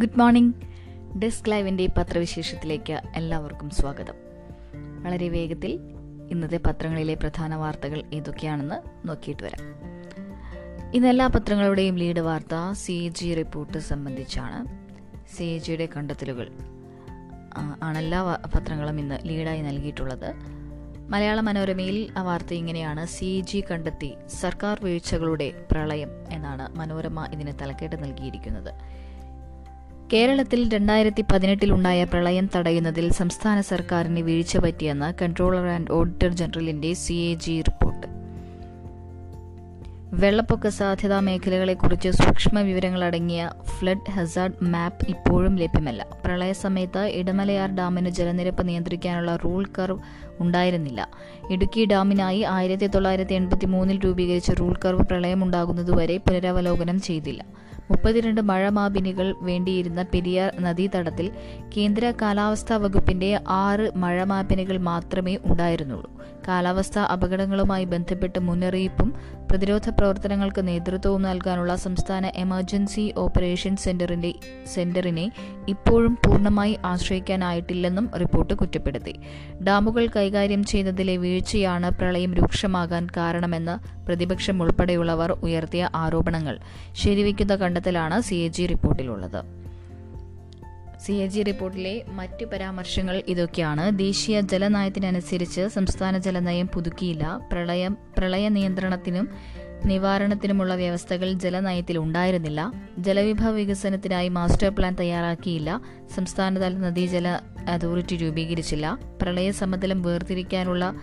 Good morning. Desk ലൈവിന്റെ പത്രവിശേഷത്തിലേക്ക് എല്ലാവർക്കും സ്വാഗതം. വളരെ വേഗത്തിൽ ഇന്നത്തെ പത്രങ്ങളിലെ പ്രധാന വാർത്തകൾ ഏതൊക്കെയാണെന്ന് നോക്കിയിട്ട് വരാം. ഇന്ന് എല്ലാ പത്രങ്ങളുടെയും ലീഡ് വാർത്ത സി എ ജി റിപ്പോർട്ട് സംബന്ധിച്ചാണ്. സി എ ജിയുടെ കണ്ടെത്തലുകൾ ആണ് എല്ലാ പത്രങ്ങളും ഇന്ന് ലീഡായി നൽകിയിട്ടുള്ളത്. മലയാള മനോരമയിൽ ആ വാർത്ത ഇങ്ങനെയാണ്. സി ജി കണ്ടെത്തി സർക്കാർ വീഴ്ചകളുടെ പ്രളയം എന്നാണ് മനോരമ ഇതിന് തലക്കെട്ട് നൽകിയിരിക്കുന്നത്. കേരളത്തിൽ രണ്ടായിരത്തി പതിനെട്ടിലുണ്ടായ പ്രളയം തടയുന്നതിൽ സംസ്ഥാന സർക്കാരിന് വീഴ്ച പറ്റിയെന്ന് കൺട്രോളർ ആൻഡ് ഓഡിറ്റർ ജനറലിന്റെ സി എ ജി റിപ്പോർട്ട്. വെള്ളപ്പൊക്ക സാധ്യതാ മേഖലകളെക്കുറിച്ച് സൂക്ഷ്മ വിവരങ്ങൾ അടങ്ങിയ ഫ്ലഡ് ഹസാർഡ് മാപ്പ് ഇപ്പോഴും ലഭ്യമല്ല. പ്രളയ സമയത്ത് ഇടമലയാർ ഡാമിന് ജലനിരപ്പ് നിയന്ത്രിക്കാനുള്ള റൂൾ കർവ് ഉണ്ടായിരുന്നില്ല. ഇടുക്കി ഡാമിനായി ആയിരത്തി തൊള്ളായിരത്തി എൺപത്തി മൂന്നിൽ രൂപീകരിച്ച റൂൾ കർവ് പ്രളയമുണ്ടാകുന്നതുവരെ പുനരവലോകനം ചെയ്തില്ല. മുപ്പത്തിരണ്ട് മഴമാപിനികൾ വേണ്ടിയിരുന്ന പെരിയാർ നദീതടത്തിൽ കേന്ദ്ര കാലാവസ്ഥാ വകുപ്പിന്റെ ആറ് മഴമാപിനികൾ മാത്രമേ ഉണ്ടായിരുന്നുള്ളൂ. കാലാവസ്ഥാ അപകടങ്ങളുമായി ബന്ധപ്പെട്ട് മുന്നറിയിപ്പും പ്രതിരോധ പ്രവർത്തനങ്ങൾക്ക് നേതൃത്വവും നൽകാനുള്ള സംസ്ഥാന എമർജൻസി ഓപ്പറേഷൻ സെന്ററിന്റെ സെന്ററിനെ ഇപ്പോഴും പൂർണമായി ആശ്രയിക്കാനായിട്ടില്ലെന്നും റിപ്പോർട്ട് കുറ്റപ്പെടുത്തി. ഡാമുകൾ കൈകാര്യം ചെയ്തതിലെ വീഴ്ചയാണ് പ്രളയം രൂക്ഷമാകാൻ കാരണമെന്ന് പ്രതിപക്ഷം ഉൾപ്പെടെയുള്ളവർ ഉയർത്തിയ ആരോപണങ്ങൾ. ശരിവയ്ക്കുന്ന കണ്ടെത്തലാണ് സി റിപ്പോർട്ടിലുള്ളത്. സി എ ജി റിപ്പോർട്ടിലെ മറ്റു പരാമർശങ്ങൾ ഇതൊക്കെയാണ്. ദേശീയ ജലനയത്തിനനുസരിച്ച് സംസ്ഥാന ജലനയം പുതുക്കിയില്ല. പ്രളയം പ്രളയ നിയന്ത്രണത്തിനും നിവാരണത്തിനുമുള്ള വ്യവസ്ഥകൾ ജലനയത്തിൽ ഉണ്ടായിരുന്നില്ല. ജലവിഭവ വികസനത്തിനായി മാസ്റ്റർ പ്ലാൻ തയ്യാറാക്കിയില്ല. സംസ്ഥാനതല നദീജല അതോറിറ്റി രൂപീകരിച്ചില്ല. പ്രളയ സമതലം വേർതിരിക്കാനുള്ള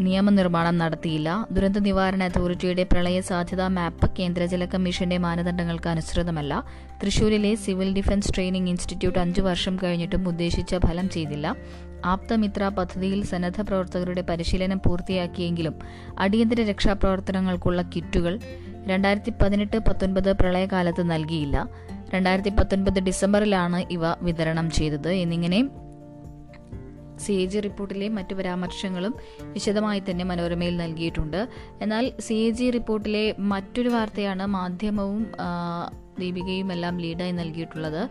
നിയമനിർമ്മാണം നടത്തിയില്ല. ദുരന്ത നിവാരണ അതോറിറ്റിയുടെ പ്രളയ സാധ്യതാ മാപ്പ് കേന്ദ്ര ജല കമ്മീഷന്റെ മാനദണ്ഡങ്ങൾക്ക് അനുസൃതമല്ല. തൃശൂരിലെ സിവിൽ ഡിഫൻസ് ട്രെയിനിംഗ് ഇൻസ്റ്റിറ്റ്യൂട്ട് അഞ്ചു വർഷം കഴിഞ്ഞിട്ടും ഉദ്ദേശിച്ച ഫലം ചെയ്തില്ല. ആപ്തമിത്ര പദ്ധതിയിൽ സന്നദ്ധ പ്രവർത്തകരുടെ പരിശീലനം പൂർത്തിയാക്കിയെങ്കിലും അടിയന്തര രക്ഷാപ്രവർത്തനങ്ങൾക്കുള്ള കിറ്റുകൾ രണ്ടായിരത്തി പതിനെട്ട് പത്തൊൻപത് പ്രളയകാലത്ത് നൽകിയില്ല. രണ്ടായിരത്തി പത്തൊൻപത് ഡിസംബറിലാണ് ഇവ വിതരണം ചെയ്തത്. എന്നിങ്ങനെ സി എ ജി റിപ്പോർട്ടിലെ മറ്റു പരാമർശങ്ങളും വിശദമായി തന്നെ മനോരമയിൽ നൽകിയിട്ടുണ്ട്. എന്നാൽ സി എ ജി റിപ്പോർട്ടിലെ മറ്റൊരു വാർത്തയാണ് മാധ്യമവും ദീപികയും എല്ലാം ലീഡായി നൽകിയിട്ടുള്ളത്.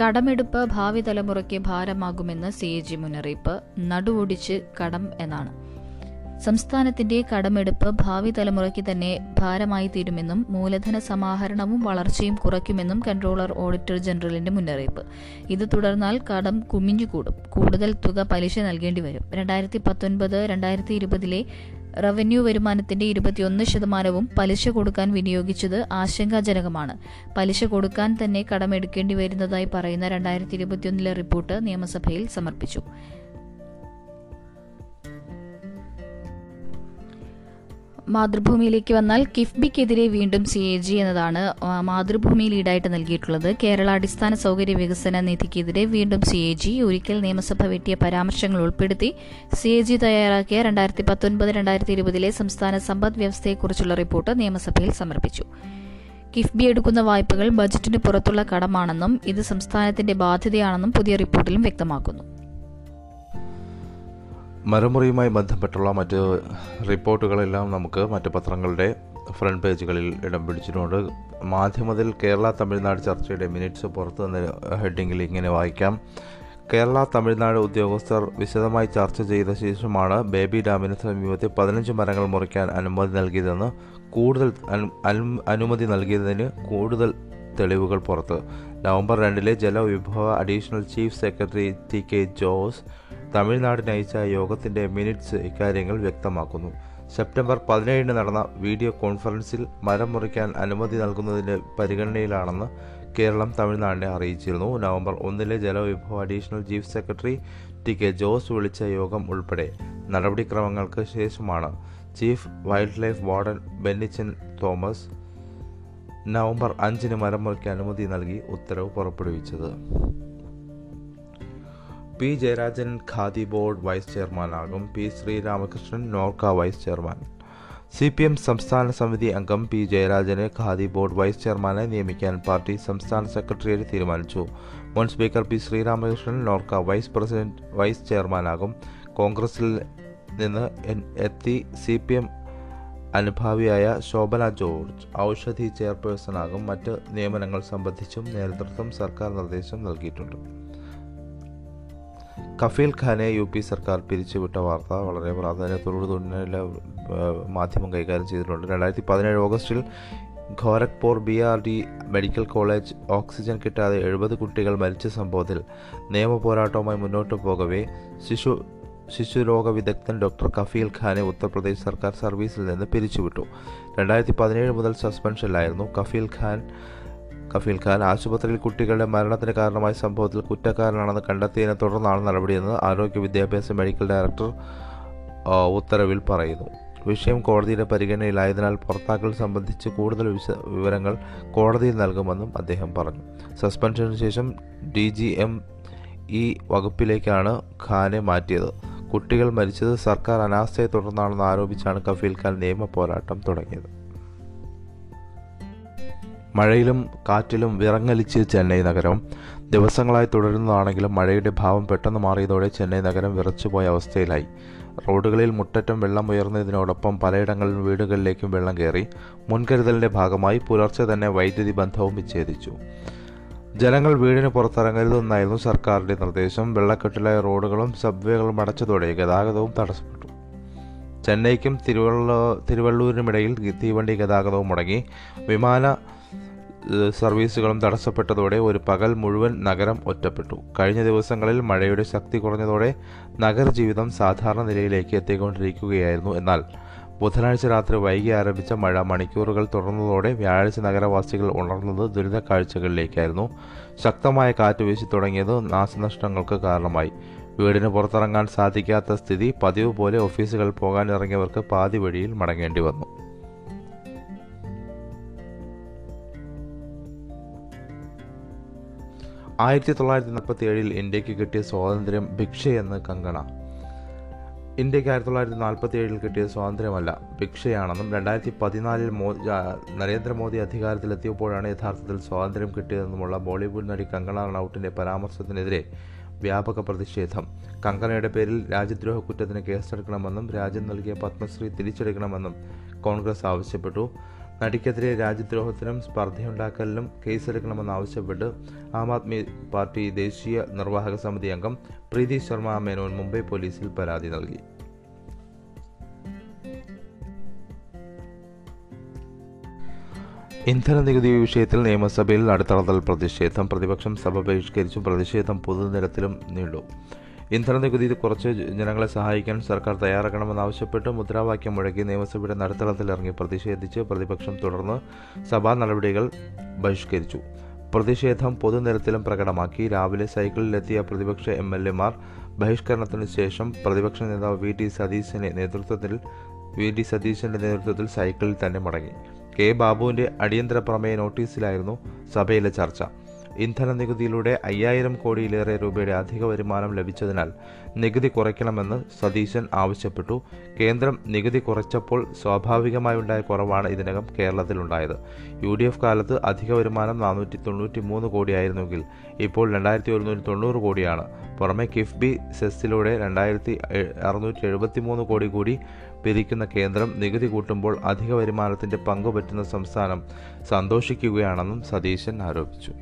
കടമെടുപ്പ് ഭാവി തലമുറയ്ക്ക് ഭാരമാകുമെന്ന് സി എ ജി മുന്നറിയിപ്പ്. നടുവൊടിച്ച് കടം എന്നാണ്. സംസ്ഥാനത്തിന്റെ കടമെടുപ്പ് ഭാവി തലമുറയ്ക്ക് തന്നെ ഭാരമായി തീരുമെന്നും മൂലധന സമാഹരണവും വളർച്ചയും കുറയ്ക്കുമെന്നും കൺട്രോളർ ഓഡിറ്റർ ജനറലിന്റെ മുന്നറിയിപ്പ്. ഇത് തുടർന്നാൽ കടം കുമിഞ്ഞുകൂടും. കൂടുതൽ തുക പലിശ നൽകേണ്ടി വരും. രണ്ടായിരത്തി പത്തൊൻപത് രണ്ടായിരത്തി ഇരുപതിലെ റവന്യൂ വരുമാനത്തിന്റെ ഇരുപത്തിയൊന്ന് ശതമാനവും പലിശ കൊടുക്കാൻ വിനിയോഗിച്ചത് ആശങ്കാജനകമാണ്. പലിശ കൊടുക്കാൻ തന്നെ കടമെടുക്കേണ്ടി വരുന്നതായി പറയുന്ന രണ്ടായിരത്തി ഇരുപത്തിയൊന്നിലെ റിപ്പോർട്ട് നിയമസഭയിൽ സമർപ്പിച്ചു. മാതൃഭൂമിയിലേക്ക് വന്നാൽ കിഫ്ബിക്കെതിരെ വീണ്ടും സി എ ജി എന്നതാണ് മാതൃഭൂമി ലീഡായിട്ട് നൽകിയിട്ടുള്ളത്. കേരള അടിസ്ഥാന സൗകര്യ വികസന നിധിക്കെതിരെ വീണ്ടും സി എ ജി ഒരിക്കൽ നിയമസഭ വെട്ടിയ പരാമർശങ്ങൾ ഉൾപ്പെടുത്തി സി എ ജി തയ്യാറാക്കിയ രണ്ടായിരത്തി പത്തൊൻപത് രണ്ടായിരത്തി ഇരുപതിലെ സംസ്ഥാന സമ്പദ് വ്യവസ്ഥയെക്കുറിച്ചുള്ള റിപ്പോർട്ട് നിയമസഭയിൽ സമർപ്പിച്ചു. കിഫ്ബി എടുക്കുന്ന വായ്പകൾ ബജറ്റിന് പുറത്തുള്ള കടമാണെന്നും ഇത് സംസ്ഥാനത്തിന്റെ ബാധ്യതയാണെന്നും പുതിയ റിപ്പോർട്ടിലും വ്യക്തമാക്കുന്നു. മരമുറിയുമായി ബന്ധപ്പെട്ടുള്ള മറ്റ് റിപ്പോർട്ടുകളെല്ലാം നമുക്ക് മറ്റ് പത്രങ്ങളുടെ ഫ്രണ്ട് പേജുകളിൽ ഇടം പിടിച്ചിട്ടുണ്ട്. മാധ്യമത്തിൽ കേരള തമിഴ്നാട് ചർച്ചയുടെ മിനിറ്റ്സ് പുറത്തു നിന്ന് ഹെഡിങ്ങിൽ ഇങ്ങനെ വായിക്കാം. കേരള തമിഴ്നാട് ഉദ്യോഗസ്ഥർ വിശദമായി ചർച്ച ചെയ്ത ശേഷമാണ് ബേബി ഡാമിന് സമീപത്തെ പതിനഞ്ച് മരങ്ങൾ മുറിക്കാൻ അനുമതി നൽകിയതെന്ന് കൂടുതൽ അനു- അനു- അനുമതി നൽകിയതിന് കൂടുതൽ തെളിവുകൾ പുറത്ത്. നവംബർ രണ്ടിലെ ജലവിഭവ additional chief secretary T K Jose തമിഴ്നാടിന് അയച്ച യോഗത്തിന്റെ മിനിറ്റ്സ് ഇക്കാര്യങ്ങൾ വ്യക്തമാക്കുന്നു. സെപ്റ്റംബർ പതിനേഴിന് നടന്ന വീഡിയോ കോൺഫറൻസിൽ മരം മുറിക്കാൻ അനുമതി നൽകുന്നതിന്റെ പരിഗണനയിലാണെന്ന് കേരളം തമിഴ്നാടിനെ അറിയിച്ചിരുന്നു. നവംബർ ഒന്നിലെ ജലവിഭവ additional chief secretary T K Jose വിളിച്ച യോഗം ഉൾപ്പെടെ നടപടിക്രമങ്ങൾക്ക് ശേഷമാണ് chief wildlife warden Bennichan Thomas November അഞ്ചിന് മരം മുറിക്കാൻ അനുമതി നൽകി ഉത്തരവ് പുറപ്പെടുവിച്ചത്. P Jayarajan Khadi board vice ചെയർമാനാകും P Sreeramakrishnan NORKA vice chairman. C P M സംസ്ഥാന സമിതി അംഗം പി ജയരാജനെ ഖാദി ബോർഡ് വൈസ് ചെയർമാനായി നിയമിക്കാൻ പാർട്ടി സംസ്ഥാന സെക്രട്ടേറിയറ്റ് തീരുമാനിച്ചു. മുൻ speaker P Sreeramakrishnan Norka vice president vice ചെയർമാനാകും. കോൺഗ്രസിൽ നിന്ന് എത്തി സി പി എം അനുഭാവിയായ ശോഭന ജോർജ് ഔഷധി ചെയർപേഴ്സണാകും. മറ്റ് നിയമനങ്ങൾ സംബന്ധിച്ചും നേതൃത്വം സർക്കാർ നിർദ്ദേശം നൽകിയിട്ടുണ്ട്. കഫീൽ ഖാനെ യു പി സർക്കാർ പിരിച്ചുവിട്ട വാർത്ത വളരെ പ്രാധാന്യത്തോടു തന്നെ മാധ്യമം കൈകാര്യം ചെയ്തിട്ടുണ്ട്. രണ്ടായിരത്തി പതിനേഴ് ഓഗസ്റ്റിൽ Gorakhpur B R D medical college oxygen കിട്ടാതെ എഴുപത് കുട്ടികൾ മരിച്ച സംഭവത്തിൽ നിയമ പോരാട്ടവുമായി മുന്നോട്ട് പോകവേ ശിശു ശിശുരോഗ വിദഗ്ധൻ ഡോക്ടർ കഫീൽ ഖാനെ ഉത്തർപ്രദേശ് സർക്കാർ സർവീസിൽ നിന്ന് പിരിച്ചുവിട്ടു. രണ്ടായിരത്തി പതിനേഴ് മുതൽ സസ്പെൻഷനിലായിരുന്നു കഫീൽ ഖാൻ കഫീൽ ഖാൻ ആശുപത്രിയിൽ കുട്ടികളുടെ മരണത്തിന് കാരണമായ സംഭവത്തിൽ കുറ്റക്കാരനാണെന്ന് കണ്ടെത്തിയതിനെ തുടർന്നാണ് നടപടിയെന്ന് ആരോഗ്യ വിദ്യാഭ്യാസ മെഡിക്കൽ ഡയറക്ടർ ഉത്തരവിൽ പറയുന്നു. വിഷയം കോടതിയുടെ പരിഗണനയിലായതിനാൽ പുറത്താക്കൽ സംബന്ധിച്ച് കൂടുതൽ വിശ വിവരങ്ങൾ കോടതിയിൽ നൽകുമെന്നും അദ്ദേഹം പറഞ്ഞു. സസ്പെൻഷന് ശേഷം ഡി ജി എം ഈ വകുപ്പിലേക്കാണ് ഖാനെ മാറ്റിയത്. കുട്ടികൾ മരിച്ചത് സർക്കാർ അനാസ്ഥയെ തുടർന്നാണെന്ന് ആരോപിച്ചാണ് കഫീൽ ഖാൻ നിയമ പോരാട്ടം തുടങ്ങിയത്. മഴയിലും കാറ്റിലും വിറങ്ങലിച്ച് ചെന്നൈ നഗരം. ദിവസങ്ങളായി തുടരുന്നതാണെങ്കിലും മഴയുടെ ഭാവം പെട്ടെന്ന് മാറിയതോടെ ചെന്നൈ നഗരം വിറച്ചുപോയ അവസ്ഥയിലായി. റോഡുകളിൽ മുട്ടറ്റം വെള്ളം ഉയർന്നതിനോടൊപ്പം പലയിടങ്ങളിൽ വീടുകളിലേക്കും വെള്ളം കയറി. മുൻകരുതലിന്റെ ഭാഗമായി പുലർച്ചെ തന്നെ വൈദ്യുതി ബന്ധവും വിച്ഛേദിച്ചു. ജനങ്ങൾ വീടിന് പുറത്തിറങ്ങരുതെന്നായിരുന്നു സർക്കാരിന്റെ നിർദ്ദേശം. വെള്ളക്കെട്ടിലായ റോഡുകളും സബ്വേകളും അടച്ചതോടെ ഗതാഗതവും തടസ്സപ്പെട്ടു. ചെന്നൈക്കും തിരുവള്ള തിരുവള്ളൂരിനുമിടയിൽ തീവണ്ടി ഗതാഗതവും മുടങ്ങി. വിമാന സർവീസുകളും തടസ്സപ്പെട്ടതോടെ ഒരു പകൽ മുഴുവൻ നഗരം ഒറ്റപ്പെട്ടു. കഴിഞ്ഞ ദിവസങ്ങളിൽ മഴയുടെ ശക്തി കുറഞ്ഞതോടെ നഗരജീവിതം സാധാരണ നിലയിലേക്ക് എത്തിക്കൊണ്ടിരിക്കുകയായിരുന്നു. എന്നാൽ ബുധനാഴ്ച രാത്രി വൈകി ആരംഭിച്ച മഴ മണിക്കൂറുകൾ തുടർന്നതോടെ വ്യാഴാഴ്ച നഗരവാസികൾ ഉണർന്നത് ദുരിത കാഴ്ചകളിലേക്കായിരുന്നു. ശക്തമായ കാറ്റ് വീശി തുടങ്ങിയത് നാശനഷ്ടങ്ങൾക്ക് കാരണമായി. വീടിന് പുറത്തിറങ്ങാൻ സാധിക്കാത്ത സ്ഥിതി പതിവ് പോലെ ഓഫീസുകൾ പോകാൻ ഇറങ്ങിയവർക്ക് പാതി വഴിയിൽ മടങ്ങേണ്ടി വന്നു. ആയിരത്തി തൊള്ളായിരത്തി നാൽപ്പത്തി ഏഴിൽ ഇന്ത്യയ്ക്ക് കിട്ടിയ സ്വാതന്ത്ര്യം ഭിക്ഷയെന്ന് കങ്കണ. ഇന്ത്യയ്ക്ക് ആയിരത്തി തൊള്ളായിരത്തി നാൽപ്പത്തി ഏഴിൽ കിട്ടിയ സ്വാതന്ത്ര്യമല്ല ഭിക്ഷയാണെന്നും രണ്ടായിരത്തി പതിനാലിൽ മോ നരേന്ദ്രമോദി അധികാരത്തിലെത്തിയപ്പോഴാണ് യഥാർത്ഥത്തിൽ സ്വാതന്ത്ര്യം കിട്ടിയതെന്നുമുള്ള ബോളിവുഡ് നടി കങ്കണ റണൌട്ടിന്റെ പരാമർശത്തിനെതിരെ വ്യാപക പ്രതിഷേധം. കങ്കണയുടെ പേരിൽ രാജ്യദ്രോഹ കുറ്റത്തിന് കേസെടുക്കണമെന്നും രാജ്യം നൽകിയ പത്മശ്രീ തിരിച്ചെടുക്കണമെന്നും കോൺഗ്രസ് ആവശ്യപ്പെട്ടു. നടിക്കെതിരെ രാജ്യദ്രോഹത്തിനും സ്പർദ്ധയുണ്ടാക്കലിനും കേസെടുക്കണമെന്നാവശ്യപ്പെട്ട് ആം ആദ്മി പാർട്ടി ദേശീയ നിർവാഹക സമിതി അംഗം പ്രീതി ശർമ്മ മേനോൻ മുംബൈ പോലീസിൽ പരാതി നൽകി. ഇന്ധന നികുതി വിഷയത്തിൽ നിയമസഭയിൽ നടുത്തളത്തിൽ പ്രതിഷേധം. പ്രതിപക്ഷം സഭ ബഹിഷ്കരിച്ചും. പ്രതിഷേധം പൊതുനിരത്തിലും നീണ്ടു. ഇന്ധന നികുതി കുറച്ച് ജനങ്ങളെ സഹായിക്കാൻ സർക്കാർ തയ്യാറാക്കണമെന്നാവശ്യപ്പെട്ട് മുദ്രാവാക്യം മുഴക്കി നിയമസഭയുടെ നടുത്തളത്തിലിറങ്ങി പ്രതിഷേധിച്ച് പ്രതിപക്ഷം തുടർന്ന് സഭാ നടപടികൾ ബഹിഷ്കരിച്ചു. പ്രതിഷേധം പൊതുനിരത്തിലും പ്രകടമാക്കി. രാവിലെ സൈക്കിളിലെത്തിയ പ്രതിപക്ഷ എം എൽ എമാർ ബഹിഷ്കരണത്തിന് ശേഷം പ്രതിപക്ഷ നേതാവ് വി ടി സതീശന്റെ നേതൃത്വത്തിൽ വി ടി സതീശന്റെ നേതൃത്വത്തിൽ സൈക്കിളിൽ തന്നെ മടങ്ങി. കെ ബാബുവിന്റെ അടിയന്തര പ്രമേയ നോട്ടീസിലായിരുന്നു സഭയിലെ ചർച്ച. ഇന്ധന നികുതിയിലൂടെ അയ്യായിരം കോടിയിലേറെ രൂപയുടെ അധിക വരുമാനം ലഭിച്ചതിനാൽ നികുതി കുറയ്ക്കണമെന്ന് സതീശൻ ആവശ്യപ്പെട്ടു. കേന്ദ്രം നികുതി കുറച്ചപ്പോൾ സ്വാഭാവികമായുണ്ടായ കുറവാണ് ഇതിനകം കേരളത്തിലുണ്ടായത്. യു ഡി എഫ് കാലത്ത് അധിക വരുമാനം നാനൂറ്റി തൊണ്ണൂറ്റി മൂന്ന് കോടിയായിരുന്നെങ്കിൽ ഇപ്പോൾ രണ്ടായിരത്തി ഒരുന്നൂറ്റി തൊണ്ണൂറ് കോടിയാണ്. പുറമെ കിഫ്ബി സെസ്സിലൂടെ രണ്ടായിരത്തി അറുന്നൂറ്റി എഴുപത്തി മൂന്ന് കോടി കൂടി പിരിക്കുന്ന കേന്ദ്രം നികുതി കൂട്ടുമ്പോൾ അധിക വരുമാനത്തിന്റെ പങ്കുപറ്റുന്ന സംസ്ഥാനം സന്തോഷിക്കുകയാണെന്നും സതീശൻ ആരോപിച്ചു.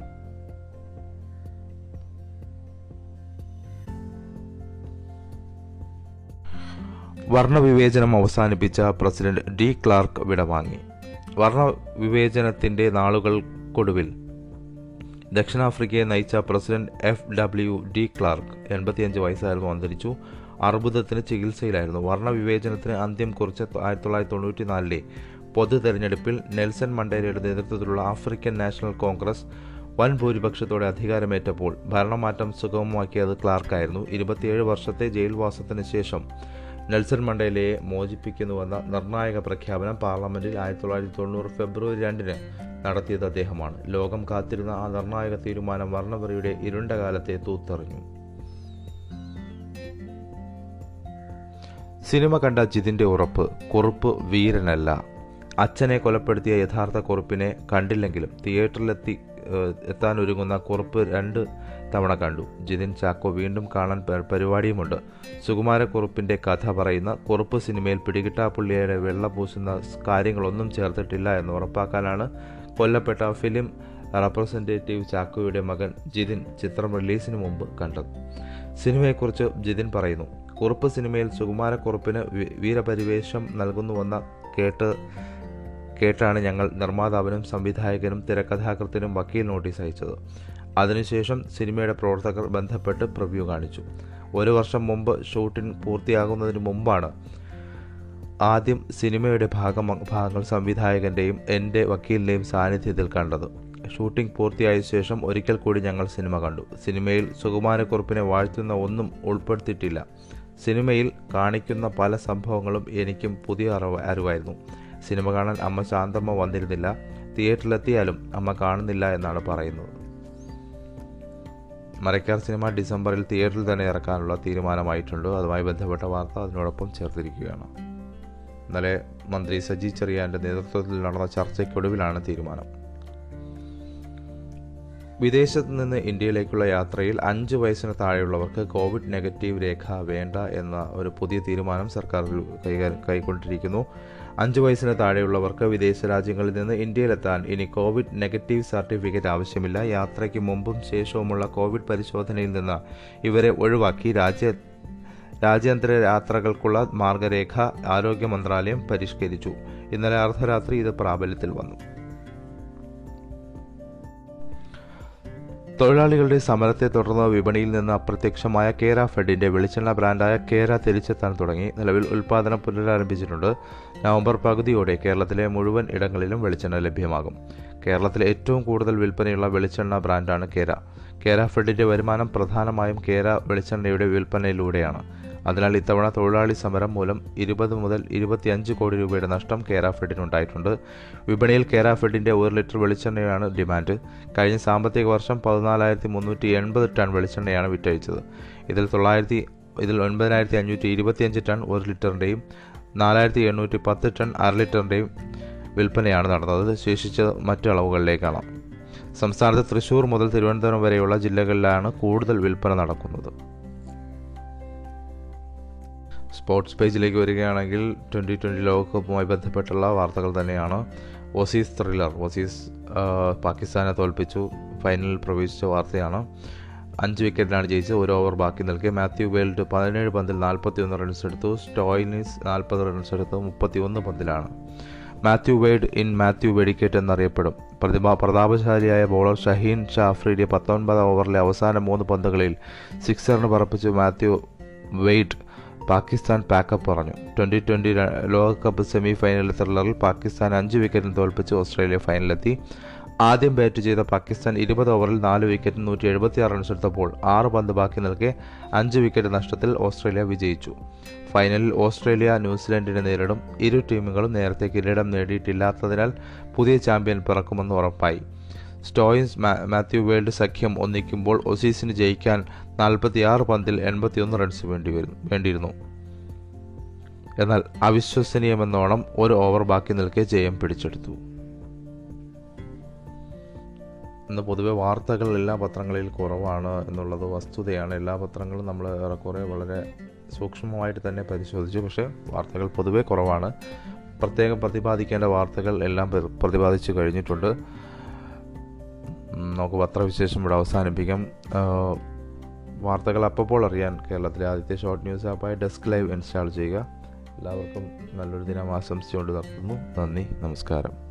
വർണവിവേചനം അവസാനിപ്പിച്ച പ്രസിഡന്റ് ഡി ക്ലാർക്ക് വിടവാങ്ങി. വർണവിവേചനത്തിന്റെ നാളുകൾക്കൊടുവിൽ ദക്ഷിണാഫ്രിക്കയെ നയിച്ച president F W de Klerk എൺപത്തിയഞ്ച് വയസ്സായിരുന്നു അന്തരിച്ചു. അർബുദത്തിന് ചികിത്സയിലായിരുന്നു. വർണവിവേചനത്തിന് അന്ത്യം കുറിച്ച ആയിരത്തി തൊള്ളായിരത്തി തൊണ്ണൂറ്റി നാലിലെ പൊതു തെരഞ്ഞെടുപ്പിൽ നെൽസൺ മണ്ടേലയുടെ നേതൃത്വത്തിലുള്ള ആഫ്രിക്കൻ നാഷണൽ കോൺഗ്രസ് വൻ ഭൂരിപക്ഷത്തോടെ അധികാരമേറ്റപ്പോൾ ഭരണമാറ്റം സുഗമമാക്കിയത് ക്ലാർക്കായിരുന്നു. ഇരുപത്തിയേഴ് വർഷത്തെ ജയിൽവാസത്തിന് ശേഷം നെൽസൺ മണ്ടേലയെ മോചിപ്പിക്കുന്നുവെന്ന നിർണായക പ്രഖ്യാപനം പാർലമെന്റിൽ ആയിരത്തി തൊള്ളായിരത്തി തൊണ്ണൂറ് ഫെബ്രുവരി രണ്ടിന് നടത്തിയത് അദ്ദേഹമാണ്. ലോകം കാത്തിരുന്ന ആ നിർണായക തീരുമാനം വർണവറിയുടെ ഇരുണ്ട കാലത്തെ തൂത്തെറിഞ്ഞു. സിനിമ കണ്ട ജിതിന്റെ ഉറപ്പ് കുറുപ്പ് വീരനല്ല. അച്ഛനെ കൊലപ്പെടുത്തിയ യഥാർത്ഥ കുറുപ്പിനെ കണ്ടില്ലെങ്കിലും തിയേറ്ററിലെത്തി എത്താനൊരുങ്ങുന്ന കുറുപ്പ് രണ്ട് തവണ കണ്ടു. ജിതിൻ ചാക്കോ വീണ്ടും കാണാൻ പരിപാടിയുമുണ്ട്. സുകുമാരക്കുറുപ്പിന്റെ കഥ പറയുന്ന കുറുപ്പ് സിനിമയിൽ പിടികിട്ടാപ്പുള്ളിയുടെ വെള്ള പൂശുന്ന കാര്യങ്ങളൊന്നും ചേർത്തിട്ടില്ല എന്ന് ഉറപ്പാക്കാനാണ് കൊല്ലപ്പെട്ട ഫിലിം റെപ്രസെന്റേറ്റീവ് ചാക്കോയുടെ മകൻ ജിതിൻ ചിത്രം റിലീസിന് മുമ്പ് കണ്ടത്. സിനിമയെക്കുറിച്ച് ജിതിൻ പറയുന്നു. കുറുപ്പ് സിനിമയിൽ സുകുമാരക്കുറുപ്പിന് വീരപരിവേഷം നൽകുന്നുവെന്ന കേട്ട് കേട്ടാണ് ഞങ്ങൾ നിർമ്മാതാവിനും സംവിധായകനും തിരക്കഥാകൃത്തിനും വക്കീൽ നോട്ടീസ് അയച്ചത്. അതിനുശേഷം സിനിമയുടെ പ്രവർത്തകർ ബന്ധപ്പെട്ട് പ്രിവ്യൂ കാണിച്ചു. ഒരു വർഷം മുമ്പ് ഷൂട്ടിംഗ് പൂർത്തിയാകുന്നതിന് മുമ്പാണ് ആദ്യം സിനിമയുടെ ഭാഗം ഭാഗങ്ങൾ സംവിധായകന്റെയും എന്റെ വക്കീലിന്റെയും സാന്നിധ്യത്തിൽ കണ്ടത്. ഷൂട്ടിംഗ് പൂർത്തിയായ ശേഷം ഒരിക്കൽ കൂടി ഞങ്ങൾ സിനിമ കണ്ടു. സിനിമയിൽ സുകുമാരക്കുറുപ്പിനെ വാഴ്ത്തുന്ന ഒന്നും ഉൾപ്പെടുത്തിയിട്ടില്ല. സിനിമയിൽ കാണിക്കുന്ന പല സംഭവങ്ങളും എനിക്കും പുതിയ അറിവ് അറിവായിരുന്നു. സിനിമ കാണാൻ അമ്മ ശാന്തമ്മ വന്നിരുന്നില്ല. തിയേറ്ററിലെത്തിയാലും അമ്മ കാണുന്നില്ല എന്നാണ് പറയുന്നത്. മരക്കാർ സിനിമ ഡിസംബറിൽ തിയേറ്ററിൽ തന്നെ ഇറക്കാനുള്ള തീരുമാനമായിട്ടുണ്ട്. അതുമായി ബന്ധപ്പെട്ട വാർത്ത അതിനോടൊപ്പം ചേർത്തിരിക്കുകയാണ്. ഇന്നലെ മന്ത്രി സജി ചെറിയാന്റെ നേതൃത്വത്തിൽ നടന്ന ചർച്ചയ്ക്കൊടുവിലാണ് തീരുമാനം. വിദേശത്ത് നിന്ന് ഇന്ത്യയിലേക്കുള്ള യാത്രയിൽ അഞ്ച് വയസ്സിന് താഴെയുള്ളവർക്ക് കോവിഡ് നെഗറ്റീവ് രേഖ വേണ്ട എന്ന ഒരു പുതിയ തീരുമാനം സർക്കാർ കൈകാ- കൈക്കൊണ്ടിരിക്കുന്നു. അഞ്ച് വയസ്സിന് താഴെയുള്ളവർക്ക് വിദേശ രാജ്യങ്ങളിൽ നിന്ന് ഇന്ത്യയിലെത്താൻ ഇനി കോവിഡ് നെഗറ്റീവ് സർട്ടിഫിക്കറ്റ് ആവശ്യമില്ല. യാത്രയ്ക്ക് മുമ്പും ശേഷവുമുള്ള കോവിഡ് പരിശോധനയിൽ നിന്ന് ഇവരെ ഒഴിവാക്കി. രാജ്യ രാജ്യാന്തര യാത്രകൾക്കുള്ള മാർഗരേഖ ആരോഗ്യ മന്ത്രാലയം പരിഷ്കരിച്ചു. ഇന്നലെ അർദ്ധരാത്രി ഇത് പ്രാബല്യത്തിൽ വന്നു. തൊഴിലാളികളുടെ സമരത്തെ തുടർന്ന് വിപണിയിൽ നിന്ന് അപ്രത്യക്ഷമായ കേര ഫെഡിന്റെ വെളിച്ചെണ്ണ ബ്രാൻഡായ കേര തിരിച്ചെത്താൻ തുടങ്ങി. നിലവിൽ ഉൽപ്പാദനം പുനരാരംഭിച്ചിട്ടുണ്ട്. നവംബർ പകുതിയോടെ കേരളത്തിലെ മുഴുവൻ ഇടങ്ങളിലും വെളിച്ചെണ്ണ ലഭ്യമാകും. കേരളത്തിലെ ഏറ്റവും കൂടുതൽ വിൽപ്പനയുള്ള വെളിച്ചെണ്ണ ബ്രാൻഡാണ് കേര. കേര ഫെഡിന്റെ വരുമാനം പ്രധാനമായും കേര വെളിച്ചെണ്ണയുടെ വിൽപ്പനയിലൂടെയാണ്. അതിനാൽ ഇത്തവണ തൊഴിലാളി സമരം മൂലം ഇരുപത് മുതൽ ഇരുപത്തിയഞ്ച് കോടി രൂപയുടെ നഷ്ടം കേര ഉണ്ടായിട്ടുണ്ട്. വിപണിയിൽ കേര ഫെഡിന്റെ ഒരു ലിറ്റർ വെളിച്ചെണ്ണയാണ് ഡിമാൻഡ്. കഴിഞ്ഞ സാമ്പത്തിക വർഷം പതിനാലായിരത്തി മുന്നൂറ്റി എൺപത് ടൺ വെളിച്ചെണ്ണയാണ് വിറ്റഴിച്ചത്. ഇതിൽ തൊള്ളായിരത്തി ഇതിൽ ഒൻപതിനായിരത്തി അഞ്ഞൂറ്റി ഇരുപത്തിയഞ്ച് ടൺ ഒരു ലിറ്ററിന്റെയും നാലായിരത്തി എണ്ണൂറ്റി പത്ത് ടൺ അര ലിറ്ററിന്റെയും വിൽപ്പനയാണ് നടന്നത്. ശേഷിച്ച മറ്റു അളവുകളിലേക്കാണ്. സംസ്ഥാനത്ത് തൃശൂർ മുതൽ തിരുവനന്തപുരം വരെയുള്ള ജില്ലകളിലാണ് കൂടുതൽ വിൽപ്പന നടക്കുന്നത്. സ്പോർട്സ് പേജിലേക്ക് വരികയാണെങ്കിൽ ട്വന്റി ട്വന്റി ലോകകപ്പുമായി ബന്ധപ്പെട്ടുള്ള വാർത്തകൾ തന്നെയാണ്. ഓസീസ് ത്രില്ലർ ഓസീസ് പാകിസ്ഥാനെ തോൽപ്പിച്ചു ഫൈനലിൽ പ്രവേശിച്ച വാർത്തയാണ്. അഞ്ച് വിക്കറ്റിനാണ് ജയിച്ചത് ഒരു ഓവർ ബാക്കി നിൽക്കെ. മാത്യു വേൾഡ് പതിനേഴ് പന്തിൽ നാൽപ്പത്തി ഒന്ന് റൺസ് എടുത്തു സ്റ്റോയിനിസ് നാൽപ്പത് റൺസ് എടുത്തു മുപ്പത്തി ഒന്ന് പന്തിലാണ്. മാത്യു വേഡ് ഇൻ മാത്യു വെടിക്കേറ്റ് എന്നറിയപ്പെടും. പ്രതിഭ പ്രതാപശാലിയായ ബോളർ ഷഹീൻ ഷാഫ്രിയുടെ പത്തൊൻപത് ഓവറിലെ അവസാന മൂന്ന് പന്തുകളിൽ സിക്സറിന് പറപ്പിച്ചു Matthew Wade Pakistan pack up പറഞ്ഞു. ട്വന്റി ട്വന്റി ലോകകപ്പ് സെമി ഫൈനൽ ത്രില്ലറിൽ പാകിസ്ഥാൻ അഞ്ച് വിക്കറ്റിന് തോൽപ്പിച്ച് ഓസ്ട്രേലിയ ഫൈനലിലെത്തി ആദ്യം ബാറ്റ് ചെയ്ത പാകിസ്ഥാൻ ഇരുപത് ഓവറിൽ നാല് വിക്കറ്റ് നൂറ്റി എഴുപത്തിയാറ് റൺസ് എടുത്തപ്പോൾ ആറ് പന്ത് ബാക്കി നിൽക്കെ അഞ്ച് വിക്കറ്റ് നഷ്ടത്തിൽ ഓസ്ട്രേലിയ വിജയിച്ചു. ഫൈനലിൽ ഓസ്ട്രേലിയ ന്യൂസിലൻഡിനെ നേരിടും. ഇരു ടീമുകളും നേരത്തെ കിരീടം നേടിയിട്ടില്ലാത്തതിനാൽ പുതിയ ചാമ്പ്യൻ പിറക്കുമെന്ന് ഉറപ്പായി. സ്റ്റോയിൻസ് മാത്യു വേൾഡ് സഖ്യം ഒന്നിക്കുമ്പോൾ ഒസീസിന് ജയിക്കാൻ നാൽപ്പത്തിയാറ് പന്തിൽ എൺപത്തിയൊന്ന് റൺസ് വേണ്ടി വേണ്ടിയിരുന്നു. എന്നാൽ അവിശ്വസനീയമെന്നോണം ഒരു ഓവർ ബാക്കി നിൽക്കെ ജയം പിടിച്ചെടുത്തു. ഇന്ന് പൊതുവെ വാർത്തകൾ എല്ലാ പത്രങ്ങളിൽ കുറവാണ് എന്നുള്ളത് വസ്തുതയാണ്. എല്ലാ പത്രങ്ങളും നമ്മൾ ഏറെക്കുറെ വളരെ സൂക്ഷ്മമായിട്ട് തന്നെ പരിശോധിച്ചു. പക്ഷേ വാർത്തകൾ പൊതുവെ കുറവാണ്. പ്രത്യേകം പ്രതിപാദിക്കേണ്ട വാർത്തകൾ എല്ലാം പ്രതിപാദിച്ചു കഴിഞ്ഞിട്ടുണ്ട്. നമുക്ക് പത്രവിശേഷം ഇവിടെ അവസാനിപ്പിക്കാം. വാർത്തകൾ അപ്പോൾ അറിയാൻ കേരളത്തിലെ ആദ്യത്തെ ഷോർട്ട് ന്യൂസ് ആപ്പായ ഡെസ്ക് ലൈവ് ഇൻസ്റ്റാൾ ചെയ്യുക. എല്ലാവർക്കും നല്ലൊരു ദിനം ആശംസിച്ചുകൊണ്ട് നടത്തുന്നു നന്ദി നമസ്കാരം.